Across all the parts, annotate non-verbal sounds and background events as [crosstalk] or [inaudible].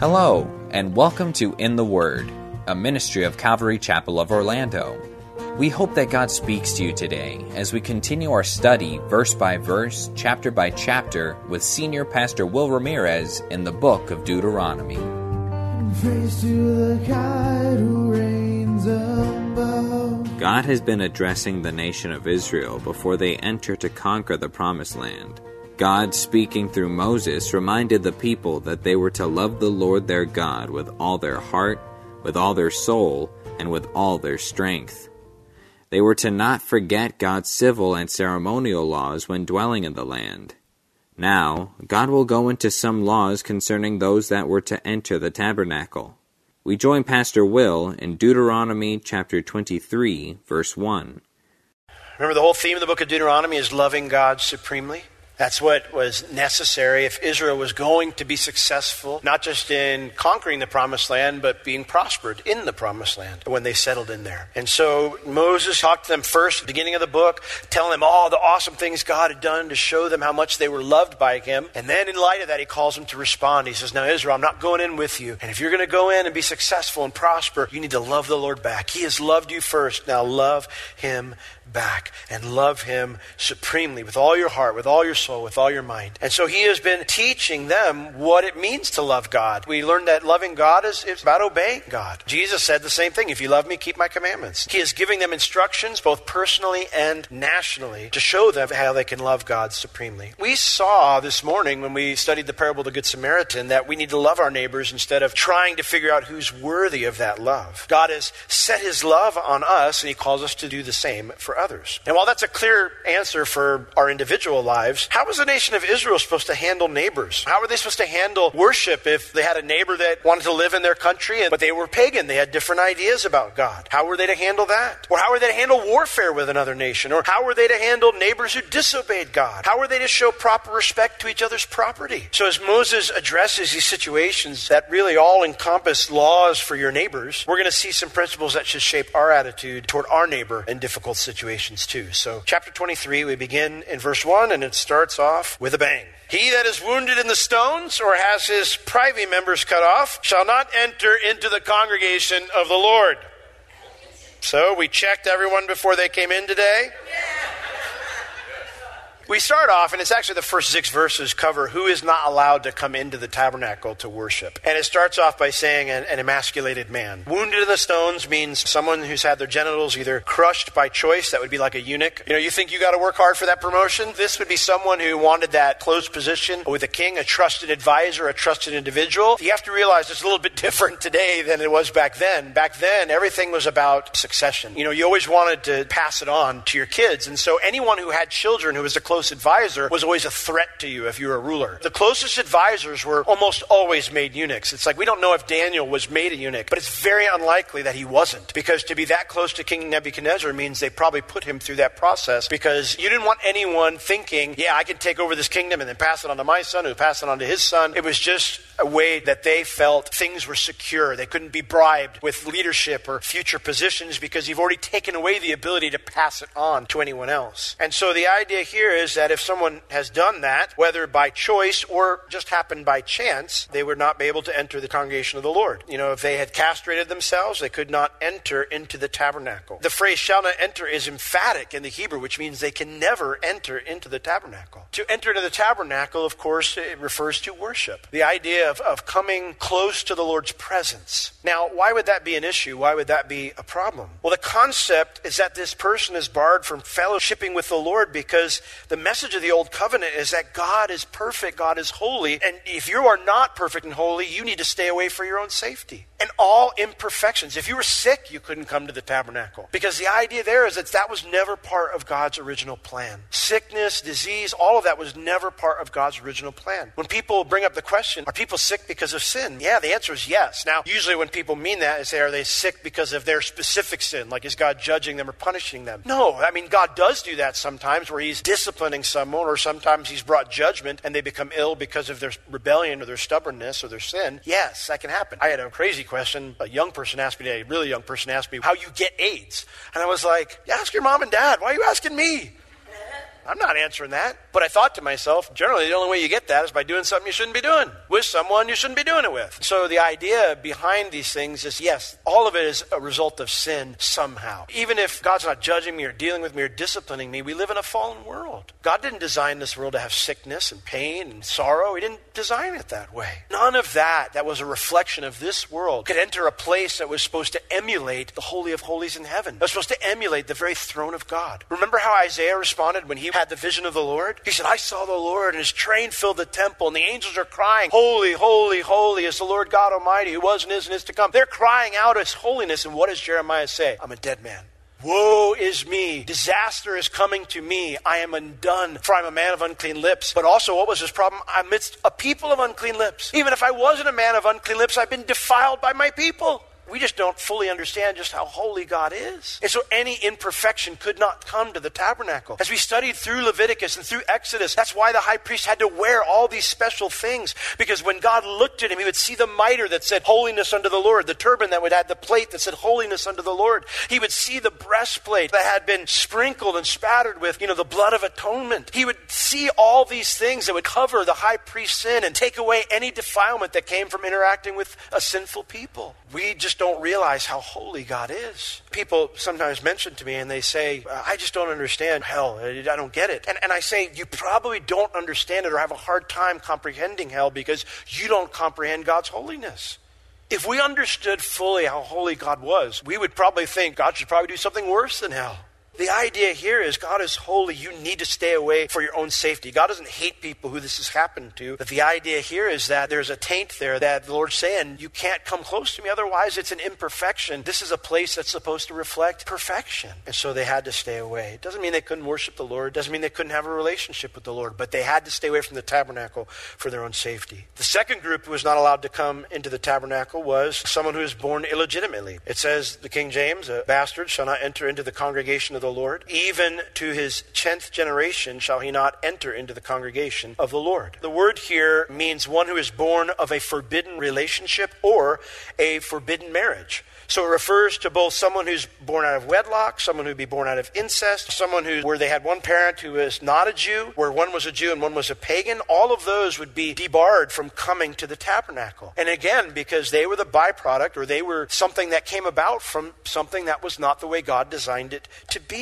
Hello, and welcome to In the Word, a ministry of Calvary Chapel of Orlando. We hope that God speaks to you today as we continue our study, verse by verse, chapter by chapter, with Senior Pastor Will Ramirez in the book of Deuteronomy. God has been addressing the nation of Israel before they enter to conquer the Promised Land. God, speaking through Moses, reminded the people that they were to love the Lord their God with all their heart, with all their soul, and with all their strength. They were to not forget God's civil and ceremonial laws when dwelling in the land. Now, God will go into some laws concerning those that were to enter the tabernacle. We join Pastor Will in Deuteronomy chapter 23, verse 1. Remember, the whole theme of the book of Deuteronomy is loving God supremely. That's what was necessary if Israel was going to be successful, not just in conquering the promised land, but being prospered in the promised land when they settled in there. And so Moses talked to them first, beginning of the book, telling them all the awesome things God had done to show them how much they were loved by him. And then in light of that, he calls them to respond. He says, Now, Israel, I'm not going in with you. And if you're going to go in and be successful and prosper, you need to love the Lord back. He has loved you first. Now love him back and love him supremely with all your heart, with all your soul, with all your mind. And so he has been teaching them what it means to love God. We learned that loving God is, about obeying God. Jesus said the same thing if you love me, keep my commandments. He is giving them instructions, both personally and nationally, to show them how they can love God supremely. We saw this morning when we studied the parable of the Good Samaritan that we need to love our neighbors instead of trying to figure out who's worthy of that love. God has set his love on us, and he calls us to do the same for others. And while that's a clear answer for our individual lives, how was the nation of Israel supposed to handle neighbors? How were they supposed to handle worship if they had a neighbor that wanted to live in their country, but they were pagan? They had different ideas about God. How were they to handle that? Or how were they to handle warfare with another nation? Or how were they to handle neighbors who disobeyed God? How were they to show proper respect to each other's property? So as Moses addresses these situations that really all encompass laws for your neighbors, we're going to see some principles that should shape our attitude toward our neighbor in difficult situations too. So chapter 23, we begin in verse 1 and it starts off with a bang. He that is wounded in the stones or has his privy members cut off shall not enter into the congregation of the Lord. So we checked everyone before they came in today. We start off, and it's actually the first six verses cover who is not allowed to come into the tabernacle to worship. And it starts off by saying an, an, emasculated man. Wounded in the stones means someone who's had their genitals either crushed by choice, that would be like a eunuch. You know, you think you got to work hard for that promotion? This would be someone who wanted that close position with a king, a trusted advisor, a trusted individual. You have to realize it's a little bit [laughs] different today than it was back then. Back then, everything was about succession. You know, you always wanted to pass it on to your kids. And so anyone who had children who was a close close advisor was always a threat to you if you were a ruler. The closest advisors were almost always made eunuchs. It's like we don't know if Daniel was made a eunuch, but it's very unlikely that he wasn't because to be that close to King Nebuchadnezzar means they probably put him through that process because you didn't want anyone thinking, yeah, I can take over this kingdom and then pass it on to my son who pass it on to his son. It was just a way that they felt things were secure. They couldn't be bribed with leadership or future positions because you've already taken away the ability to pass it on to anyone else. And so the idea here is that if someone has done that, whether by choice or just happened by chance, they would not be able to enter the congregation of the Lord. You know, if they had castrated themselves, they could not enter into the tabernacle. The phrase shall not enter is emphatic in the Hebrew, which means they can never enter into the tabernacle. To enter into the tabernacle, of course, it refers to worship. The idea of, of coming close to the Lord's presence. Now, why would that be an issue? Why would that be a problem? Well, the concept is that this person is barred from fellowshipping with the Lord because the message of the old covenant is that God is perfect, God is holy, and if you are not perfect and holy, you need to stay away for your own safety. And all imperfections. If you were sick, you couldn't come to the tabernacle. Because the idea there is that that was never part of God's original plan. Sickness, disease, all of that was never part of God's original plan. When people bring up the question, are people sick because of sin? Yeah, the answer is yes. Now, usually when people mean that, is they are they sick because of their specific sin? Like, is God judging them or punishing them? No, I mean, God does do that sometimes where He's disciplining someone, or sometimes He's brought judgment and they become ill because of their rebellion or their stubbornness or their sin. Yes, that can happen. I had a crazy question. A young person asked me, a really young person asked me, how you get AIDS. And I was like, ask your mom and dad. Why are you asking me? I'm not answering that. But I thought to myself, generally, the only way you get that is by doing something you shouldn't be doing with someone you shouldn't be doing it with. So the idea behind these things is yes, all of it is a result of sin somehow. Even if God's not judging me or dealing with me or disciplining me, we live in a fallen world. God didn't design this world to have sickness and pain and sorrow. He didn't design it that way. None of that, that was a reflection of this world, could enter a place that was supposed to emulate the Holy of Holies in heaven. It was supposed to emulate the very throne of God. Remember how Isaiah responded when he had the vision of the Lord? He said, I saw the Lord, and his train filled the temple, and the angels are crying, Holy, holy, holy is the Lord God Almighty, who was and is and is to come. They're crying out his holiness, and what does Jeremiah say? I'm a dead man. Woe is me. Disaster is coming to me. I am undone, for I'm a man of unclean lips. But also, what was his problem? Amidst a people of unclean lips. Even if I wasn't a man of unclean lips, I've been defiled by my people. We just don't fully understand just how holy God is. And so any imperfection could not come to the tabernacle. As we studied through Leviticus and through Exodus, that's why the high priest had to wear all these special things. Because when God looked at him, he would see the mitre that said holiness unto the Lord, the turban that would have the plate that said holiness unto the Lord. He would see the breastplate that had been sprinkled and spattered with, you know, the blood of atonement. He would see all these things that would cover the high priest's sin and take away any defilement that came from interacting with a sinful people. We just don't realize how holy God is. People sometimes mention to me and they say, I just don't understand hell. I don't get it. And, and I say, you probably don't understand it or have a hard time comprehending hell because you don't comprehend God's holiness. If we understood fully how holy God was, we would probably think God should probably do something worse than hell. The idea here is God is holy. You need to stay away for your own safety. God doesn't hate people who this has happened to. But the idea here is that there's a taint there that the Lord's saying, you can't come close to me. Otherwise, it's an imperfection. This is a place that's supposed to reflect perfection. And so they had to stay away. It doesn't mean they couldn't worship the Lord. It doesn't mean they couldn't have a relationship with the Lord. But they had to stay away from the tabernacle for their own safety. The second group who was not allowed to come into the tabernacle was someone who was born illegitimately. It says, the King James, a bastard shall not enter into the congregation of the the Lord. Even to his tenth generation shall he not enter into the congregation of the Lord. The word here means one who is born of a forbidden relationship or a forbidden marriage. So it refers to both someone who's born out of wedlock, someone who'd be born out of incest, someone who where they had one parent who is not a Jew, where one was a Jew and one was a pagan. All of those would be debarred from coming to the tabernacle. And again, because they were the byproduct or they were something that came about from something that was not the way God designed it to be.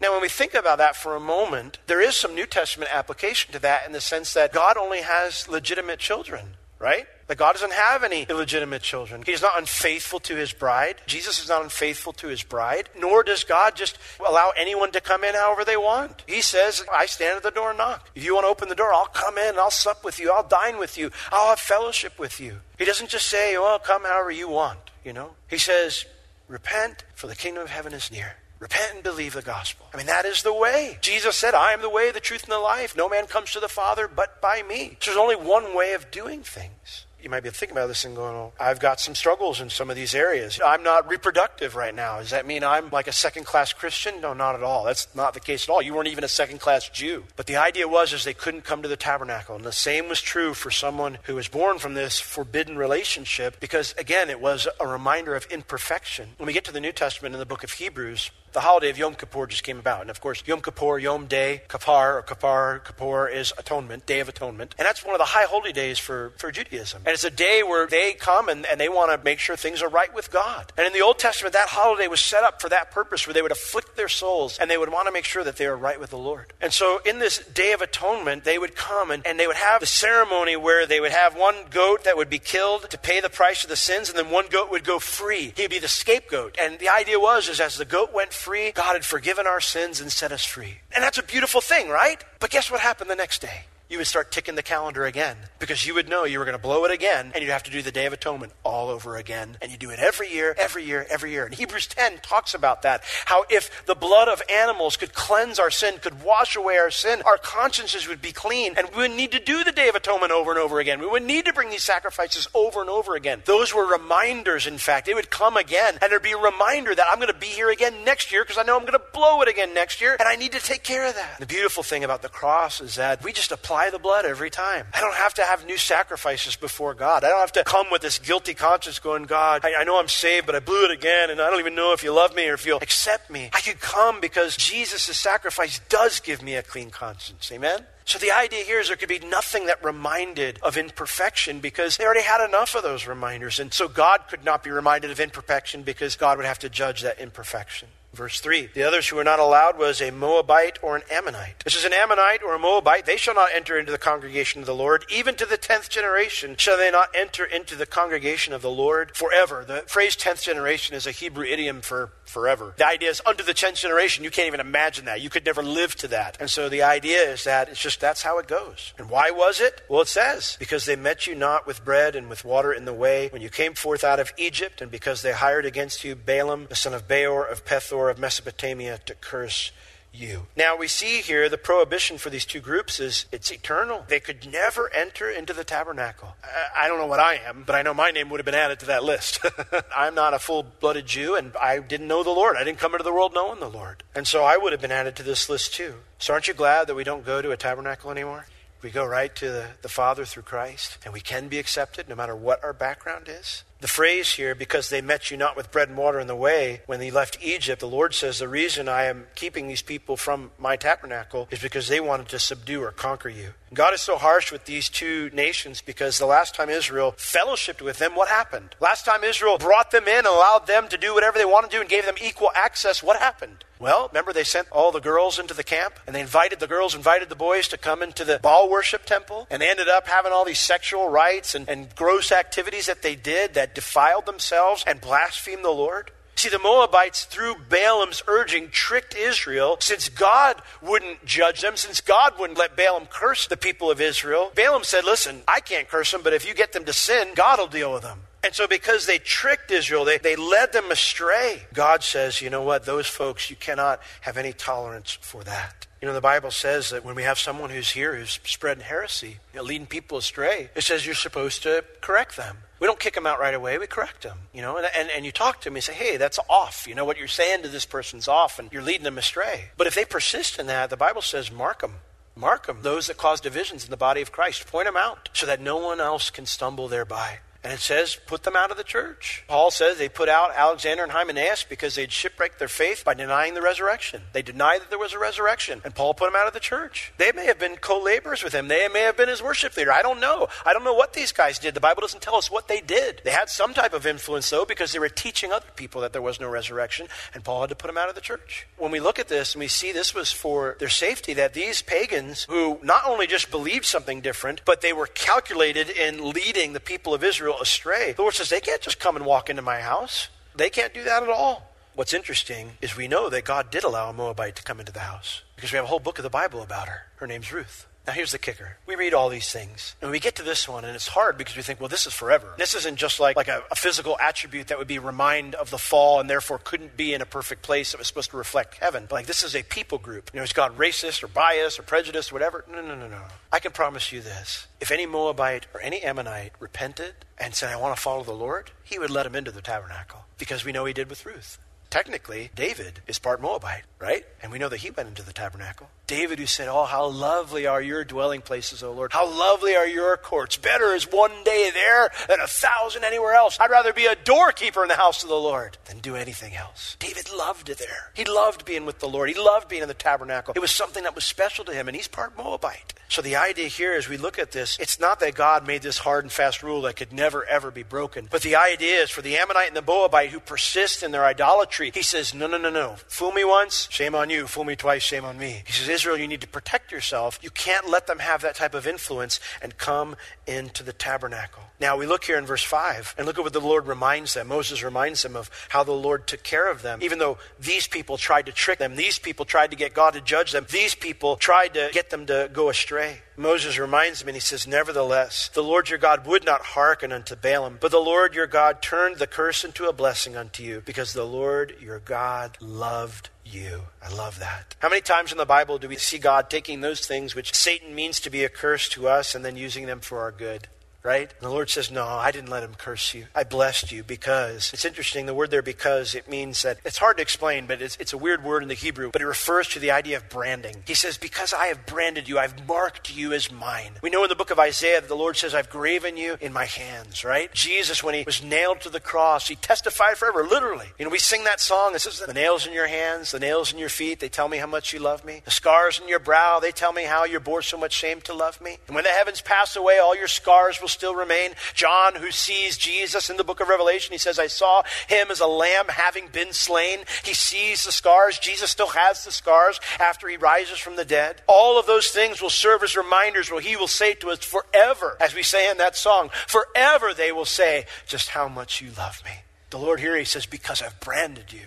Now, when we think about that for a moment, there is some New Testament application to that in the sense that God only has legitimate children, right? That God doesn't have any illegitimate children. He's not unfaithful to his bride. Jesus is not unfaithful to his bride. Nor does God just allow anyone to come in however they want. He says, I stand at the door and knock. If you want to open the door, I'll come in, I'll sup with you, I'll dine with you, I'll have fellowship with you. He doesn't just say, well, come however you want, you know. He says, repent, for the kingdom of heaven is near. Repent and believe the gospel. I mean, that is the way. Jesus said, I am the way, the truth, and the life. No man comes to the Father but by me. So there's only one way of doing things you might be thinking about this and going, oh, I've got some struggles in some of these areas. I'm not reproductive right now. Does that mean I'm like a second class Christian? No, not at all. That's not the case at all. You weren't even a second class Jew. But the idea was is they couldn't come to the tabernacle. And the same was true for someone who was born from this forbidden relationship because, again, it was a reminder of imperfection. When we get to the New Testament in the book of Hebrews, the holiday of Yom Kippur just came about. And of course, Yom Kippur, Yom Day, Kippur, or Kippur, Kippur is atonement, Day of Atonement. And that's one of the high holy days for, for Judaism. And it's a day where they come and, and they want to make sure things are right with God. And in the Old Testament, that holiday was set up for that purpose where they would afflict their souls and they would want to make sure that they are right with the Lord. And so in this Day of Atonement, they would come and, and they would have the ceremony where they would have one goat that would be killed to pay the price of the sins, and then one goat would go free. He'd be the scapegoat. And the idea was is as the goat went God had forgiven our sins and set us free. And that's a beautiful thing, right? But guess what happened the next day? You would start ticking the calendar again because you would know you were going to blow it again and you'd have to do the Day of Atonement all over again. And you do it every year, every year, every year. And Hebrews 10 talks about that. How if the blood of animals could cleanse our sin, could wash away our sin, our consciences would be clean and we wouldn't need to do the Day of Atonement over and over again. We wouldn't need to bring these sacrifices over and over again. Those were reminders, in fact. They would come again and there'd be a reminder that I'm going to be here again next year because I know I'm going to blow it again next year and I need to take care of that. The beautiful thing about the cross is that we just apply apply the blood every time. I don't have to have new sacrifices before God. I don't have to come with this guilty conscience going, God, I, I know I'm saved, but I blew it again, and I don't even know if you love me or if you'll accept me. I could come because Jesus' sacrifice does give me a clean conscience. Amen? So the idea here is there could be nothing that reminded of imperfection because they already had enough of those reminders. And so God could not be reminded of imperfection because God would have to judge that imperfection. Verse 3 The others who were not allowed was a Moabite or an Ammonite. This is an Ammonite or a Moabite. They shall not enter into the congregation of the Lord. Even to the tenth generation shall they not enter into the congregation of the Lord forever. The phrase tenth generation is a Hebrew idiom for forever. The idea is under the tenth generation. You can't even imagine that. You could never live to that. And so the idea is that it's just that's how it goes. And why was it? Well, it says, because they met you not with bread and with water in the way when you came forth out of Egypt, and because they hired against you Balaam, the son of Beor of Pethor of Mesopotamia, to curse you. Now we see here the prohibition for these two groups is it's eternal. They could never enter into the tabernacle. I, don't know what I am, but I know my name would have been added to that list. [laughs] I'm not a full blooded Jew and I didn't know the Lord. I didn't come into the world knowing the Lord. And so I would have been added to this list too. So aren't you glad that we don't go to a tabernacle anymore? We go right to the Father through Christ, and we can be accepted no matter what our background is. The phrase here, because they met you not with bread and water in the way, when they left Egypt, the Lord says, The reason I am keeping these people from my tabernacle is because they wanted to subdue or conquer you. God is so harsh with these two nations because the last time Israel fellowshipped with them, what happened? Last time Israel brought them in, allowed them to do whatever they wanted to do, and gave them equal access, what happened? Well, remember they sent all the girls into the camp, and they invited the girls, invited the boys to come into the Baal worship temple, and they ended up having all these sexual rites and, and gross activities that they did that defiled themselves and blasphemed the Lord. See, the Moabites, through Balaam's urging, tricked Israel. Since God wouldn't judge them, since God wouldn't let Balaam curse the people of Israel, Balaam said, Listen, I can't curse them, but if you get them to sin, God will deal with them. And so, because they tricked Israel, they, they led them astray. God says, you know what, those folks, you cannot have any tolerance for that. You know, the Bible says that when we have someone who's here who's spreading heresy, you know, leading people astray, it says you're supposed to correct them. We don't kick them out right away, we correct them. You know, and, and, and you talk to them, you say, hey, that's off. You know, what you're saying to this person's off, and you're leading them astray. But if they persist in that, the Bible says, mark them. Mark them, those that cause divisions in the body of Christ. Point them out so that no one else can stumble thereby. And it says, put them out of the church. Paul says they put out Alexander and Hymenaeus because they'd shipwrecked their faith by denying the resurrection. They denied that there was a resurrection, and Paul put them out of the church. They may have been co laborers with him. They may have been his worship leader. I don't know. I don't know what these guys did. The Bible doesn't tell us what they did. They had some type of influence, though, because they were teaching other people that there was no resurrection, and Paul had to put them out of the church. When we look at this and we see this was for their safety, that these pagans who not only just believed something different, but they were calculated in leading the people of Israel astray. The Lord says, they can't just come and walk into my house. They can't do that at all. What's interesting is we know that God did allow a Moabite to come into the house because we have a whole book of the Bible about her. Her name's Ruth. Now, here's the kicker. We read all these things, and we get to this one, and it's hard because we think, well, this is forever. This isn't just like, like a, a physical attribute that would be remind of the fall and therefore couldn't be in a perfect place that was supposed to reflect heaven. But like, this is a people group. You know, is God racist or biased or prejudiced or whatever? No, no, no, no. I can promise you this. If any Moabite or any Ammonite repented and said, I want to follow the Lord, he would let him into the tabernacle because we know he did with Ruth technically, David is part Moabite, right? And we know that he went into the tabernacle. David, who said, Oh, how lovely are your dwelling places, O Lord. How lovely are your courts. Better is one day there than a thousand anywhere else. I'd rather be a doorkeeper in the house of the Lord than do anything else. David loved it there. He loved being with the Lord. He loved being in the tabernacle. It was something that was special to him, and he's part Moabite. So the idea here as we look at this, it's not that God made this hard and fast rule that could never ever be broken. But the idea is for the Ammonite and the Moabite who persist in their idolatry, he says, no, no, no, no. Fool me once, shame on you. Fool me twice, shame on me. He says, Israel, you need to protect yourself. You can't let them have that type of influence and come into the tabernacle. Now we look here in verse 5 and look at what the Lord reminds them. Moses reminds them of how the Lord took care of them. Even though these people tried to trick them, these people tried to get God to judge them, these people tried to get them to go astray. Moses reminds them and he says, Nevertheless, the Lord your God would not hearken unto Balaam, but the Lord your God turned the curse into a blessing unto you, because the Lord your God loved you. I love that. How many times in the Bible do we see God taking those things which Satan means to be a curse to us and then using them for our good? Right? And the Lord says, No, I didn't let him curse you. I blessed you because. It's interesting, the word there because, it means that it's hard to explain, but it's, it's a weird word in the Hebrew, but it refers to the idea of branding. He says, Because I have branded you, I've marked you as mine. We know in the book of Isaiah that the Lord says, I've graven you in my hands, right? Jesus, when he was nailed to the cross, he testified forever, literally. You know, we sing that song. It says, The nails in your hands, the nails in your feet, they tell me how much you love me. The scars in your brow, they tell me how you bore so much shame to love me. And when the heavens pass away, all your scars will still remain. John, who sees Jesus in the book of Revelation, he says, I saw him as a lamb having been slain. He sees the scars. Jesus still has the scars after he rises from the dead. All of those things will serve as reminders where he will say to us forever, as we say in that song, forever they will say just how much you love me. The Lord here, he says, because I've branded you.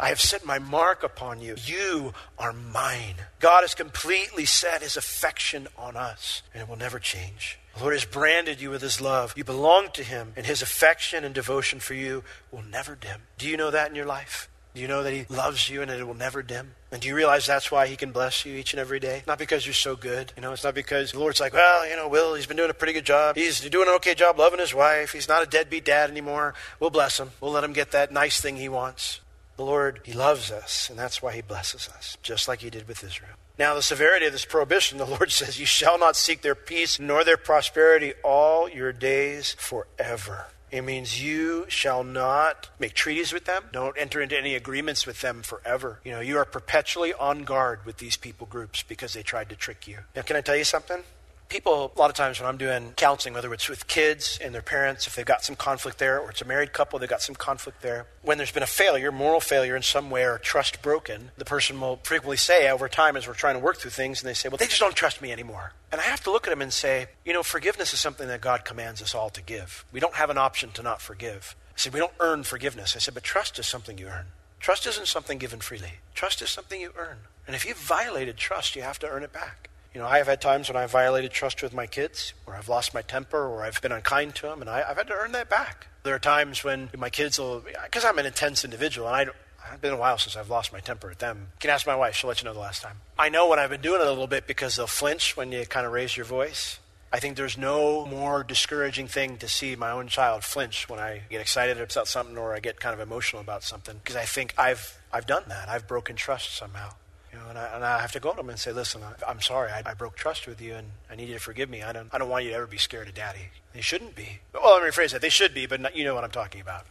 I have set my mark upon you. You are mine. God has completely set his affection on us, and it will never change. The Lord has branded you with his love. You belong to him, and his affection and devotion for you will never dim. Do you know that in your life? Do you know that he loves you and that it will never dim? And do you realize that's why he can bless you each and every day? Not because you're so good. You know, it's not because the Lord's like, well, you know, Will, he's been doing a pretty good job. He's doing an okay job loving his wife. He's not a deadbeat dad anymore. We'll bless him. We'll let him get that nice thing he wants. The Lord, He loves us, and that's why He blesses us, just like He did with Israel. Now, the severity of this prohibition, the Lord [laughs] says, You shall not seek their peace nor their prosperity all your days forever. It means you shall not make treaties with them. Don't enter into any agreements with them forever. You know, you are perpetually on guard with these people groups because they tried to trick you. Now, can I tell you something? People, a lot of times when I'm doing counseling, whether it's with kids and their parents, if they've got some conflict there, or it's a married couple, they've got some conflict there, when there's been a failure, moral failure in some way, or trust broken, the person will frequently say over time as we're trying to work through things, and they say, Well, they just don't trust me anymore. And I have to look at them and say, You know, forgiveness is something that God commands us all to give. We don't have an option to not forgive. I said, We don't earn forgiveness. I said, But trust is something you earn. Trust isn't something given freely, trust is something you earn. And if you've violated trust, you have to earn it back. You know, I have had times when I've violated trust with my kids, or I've lost my temper, or I've been unkind to them, and I, have had to earn that back. There are times when my kids will, because I'm an intense individual, and I it's been a while since I've lost my temper at them. You can ask my wife; she'll let you know the last time. I know when I've been doing it a little bit because they'll flinch when you kind of raise your voice. I think there's no more discouraging thing to see my own child flinch when I get excited about something or I get kind of emotional about something because I think I've I've done that. I've broken trust somehow. You know, and I, and I have to go to them and say, listen, I, am sorry. I, I, broke trust with you, and I need you to forgive me. I don't, I don't want you to ever be scared of daddy. They shouldn't be. Well, let me rephrase that. They should be, but not, you know what I'm talking about.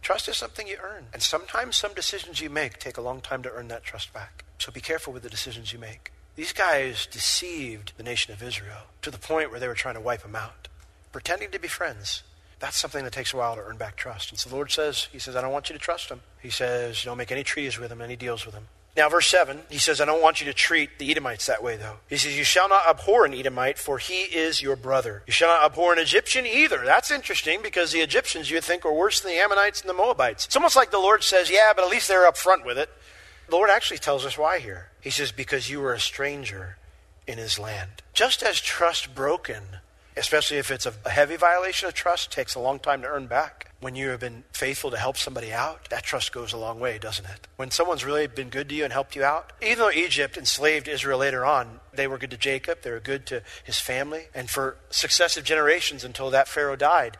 Trust is something you earn. And sometimes some decisions you make take a long time to earn that trust back. So be careful with the decisions you make. These guys deceived the nation of Israel to the point where they were trying to wipe them out, pretending to be friends. That's something that takes a while to earn back trust. And so the Lord says, He says, I don't want you to trust him. He says, don't make any treaties with him, any deals with him. Now, verse 7, he says, I don't want you to treat the Edomites that way, though. He says, You shall not abhor an Edomite, for he is your brother. You shall not abhor an Egyptian either. That's interesting because the Egyptians you think are worse than the Ammonites and the Moabites. It's almost like the Lord says, Yeah, but at least they're up front with it. The Lord actually tells us why here. He says, Because you were a stranger in his land. Just as trust broken, especially if it's a heavy violation of trust, takes a long time to earn back when you have been faithful to help somebody out, that trust goes a long way, doesn't it? When someone's really been good to you and helped you out, even though Egypt enslaved Israel later on, they were good to Jacob, they were good to his family, and for successive generations until that Pharaoh died,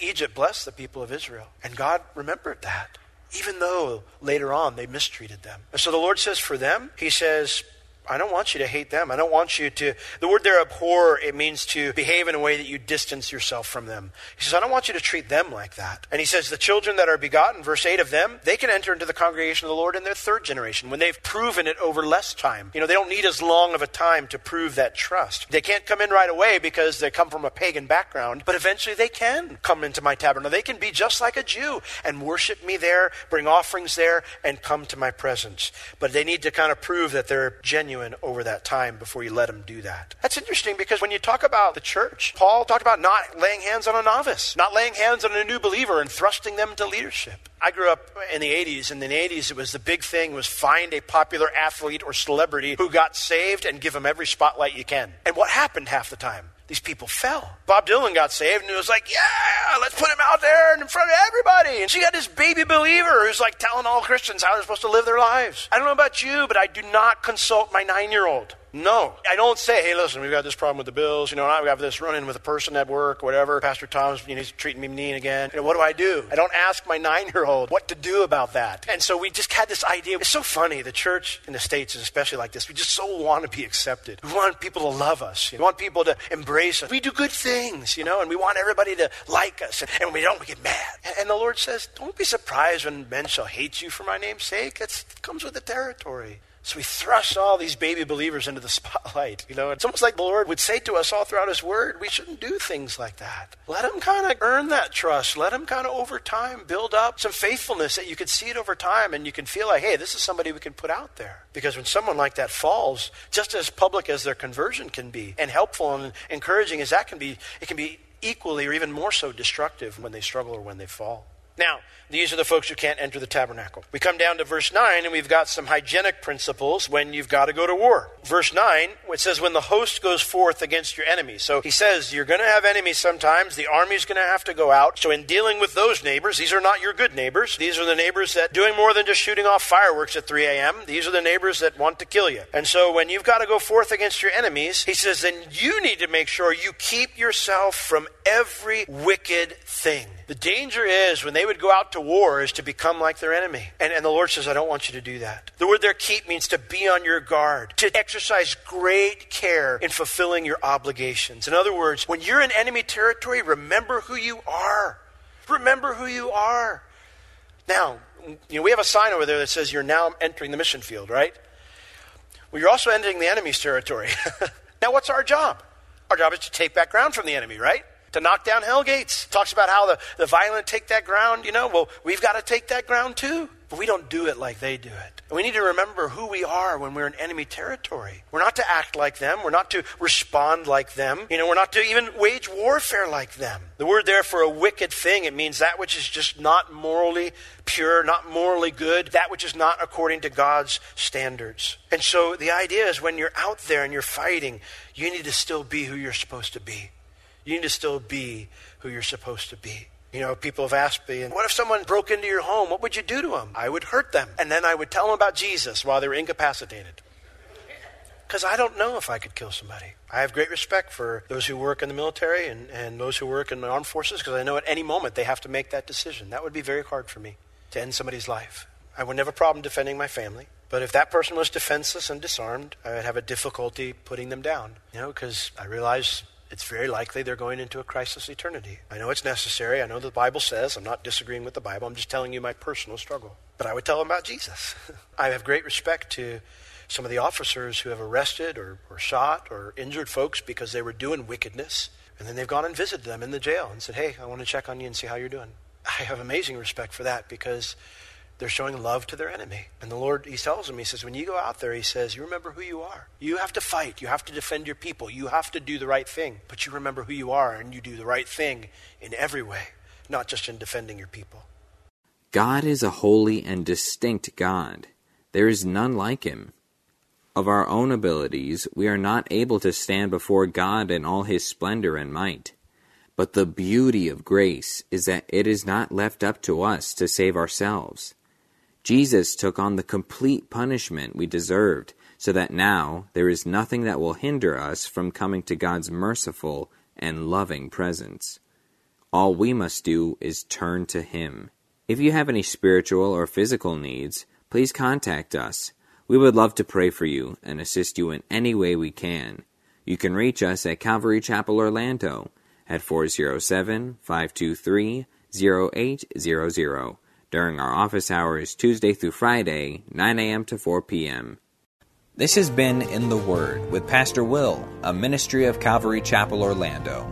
Egypt blessed the people of Israel. And God remembered that, even though later on they mistreated them. And so the Lord says for them, He says, I don't want you to hate them. I don't want you to. The word there, abhor, it means to behave in a way that you distance yourself from them. He says, I don't want you to treat them like that. And he says, the children that are begotten, verse 8 of them, they can enter into the congregation of the Lord in their third generation when they've proven it over less time. You know, they don't need as long of a time to prove that trust. They can't come in right away because they come from a pagan background, but eventually they can come into my tabernacle. They can be just like a Jew and worship me there, bring offerings there, and come to my presence. But they need to kind of prove that they're genuine over that time before you let them do that. That's interesting because when you talk about the church, Paul talked about not laying hands on a novice, not laying hands on a new believer and thrusting them into leadership. I grew up in the 80s, and in the 80s, it was the big thing was find a popular athlete or celebrity who got saved and give them every spotlight you can. And what happened half the time? These people fell. Bob Dylan got saved, and it was like, yeah, let's put him out there and in front of everybody. And she got this baby believer who's like telling all Christians how they're supposed to live their lives. I don't know about you, but I do not consult my nine year old. No. I don't say, hey, listen, we've got this problem with the bills. You know, I've got this run in with a person at work, whatever. Pastor Tom's, you know, he's treating me mean again. You know, what do I do? I don't ask my nine year old what to do about that. And so we just had this idea. It's so funny. The church in the States is especially like this. We just so want to be accepted. We want people to love us. We want people to embrace us. We do good things, you know, and we want everybody to like us. And, when we don't, we get mad. And, the Lord says, don't be surprised when men shall hate you for my name's sake. That comes with the territory. So we thrust all these baby believers into the [laughs] spotlight. You know, it's almost like the Lord would say to us all throughout His Word, we shouldn't do things like that. Let Him kind of earn that trust. Let Him kind of over time build up some faithfulness that you can see it over time and you can feel like, hey, this is somebody we can put out there. Because when someone like that falls, just as public as their conversion can be, and helpful and encouraging as that can be, it can be equally or even more so destructive when they struggle or when they fall. Now, these are the folks who can't enter the tabernacle. We come down to verse 9, and we've got some hygienic principles when you've got to go to war. Verse 9, it says, When the host goes forth against your enemies. So he says, You're going to have enemies sometimes. The army's going to have to go out. So in dealing with those neighbors, these are not your good neighbors. These are the neighbors that doing more than just shooting off fireworks at 3 a.m. These are the neighbors that want to kill you. And so when you've got to go forth against your enemies, he says, Then you need to make sure you keep yourself from every wicked thing. The danger is when they would go out to war is to become like their enemy. And, and the Lord says, I don't want you to do that. The word there, keep, means to be on your guard, to exercise great care in fulfilling your obligations. In other words, when you're in enemy territory, remember who you are. Remember who you are. Now, you know, we have a sign over there that says you're now entering the mission field, right? Well, you're also entering the enemy's territory. [laughs] now, what's our job? Our job is to take back ground from the enemy, right? To knock down hell gates. Talks about how the, the violent take that ground, you know. Well, we've got to take that ground too. But we don't do it like they do it. We need to remember who we are when we're in enemy territory. We're not to act like them. We're not to respond like them. You know, we're not to even wage warfare like them. The word there for a wicked thing, it means that which is just not morally pure, not morally good, that which is not according to God's standards. And so the idea is when you're out there and you're fighting, you need to still be who you're supposed to be. You need to still be who you're supposed to be. You know, people have asked me, what if someone broke into your home? What would you do to them? I would hurt them. And then I would tell them about Jesus while they were incapacitated. Because I don't know if I could kill somebody. I have great respect for those who work in the military and, and those who work in the armed forces because I know at any moment they have to make that decision. That would be very hard for me to end somebody's life. I would never have a problem defending my family. But if that person was defenseless and disarmed, I would have a difficulty putting them down. You know, because I realize it's very likely they're going into a crisis eternity. I know it's necessary. I know the Bible says. I'm not disagreeing with the Bible. I'm just telling you my personal struggle. But I would tell them about Jesus. [laughs] I have great respect to some of the officers who have arrested or, or shot or injured folks because they were doing wickedness. And then they've gone and visited them in the jail and said, hey, I want to check on you and see how you're doing. I have amazing respect for that because they're showing love to their enemy. And the Lord, He tells them, He says, when you go out there, He says, you remember who you are. You have to fight. You have to defend your people. You have to do the right thing. But you remember who you are, and you do the right thing in every way, not just in defending your people. God is a holy and distinct God. There is none like Him. Of our own abilities, we are not able to stand before God in all His splendor and might. But the beauty of grace is that it is not left up to us to save ourselves. Jesus took on the complete punishment we deserved, so that now there is nothing that will hinder us from coming to God's merciful and loving presence. All we must do is turn to Him. If you have any spiritual or physical needs, please contact us. We would love to pray for you and assist you in any way we can. You can reach us at Calvary Chapel Orlando at 407 523 0800 during our office hours Tuesday through Friday, 9 a.m. to 4 p.m. This has been In the Word with Pastor Will, a ministry of Calvary Chapel Orlando.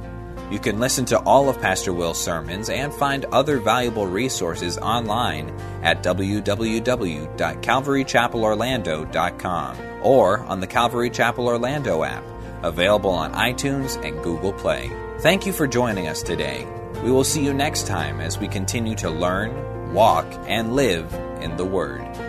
You can listen to all of Pastor Will's sermons and find other valuable resources online at www.calvarychapelorlando.com or on the Calvary Chapel Orlando app, available on iTunes and Google Play. Thank you for joining us today. We will see you next time as we continue to learn, walk, and live in the Word.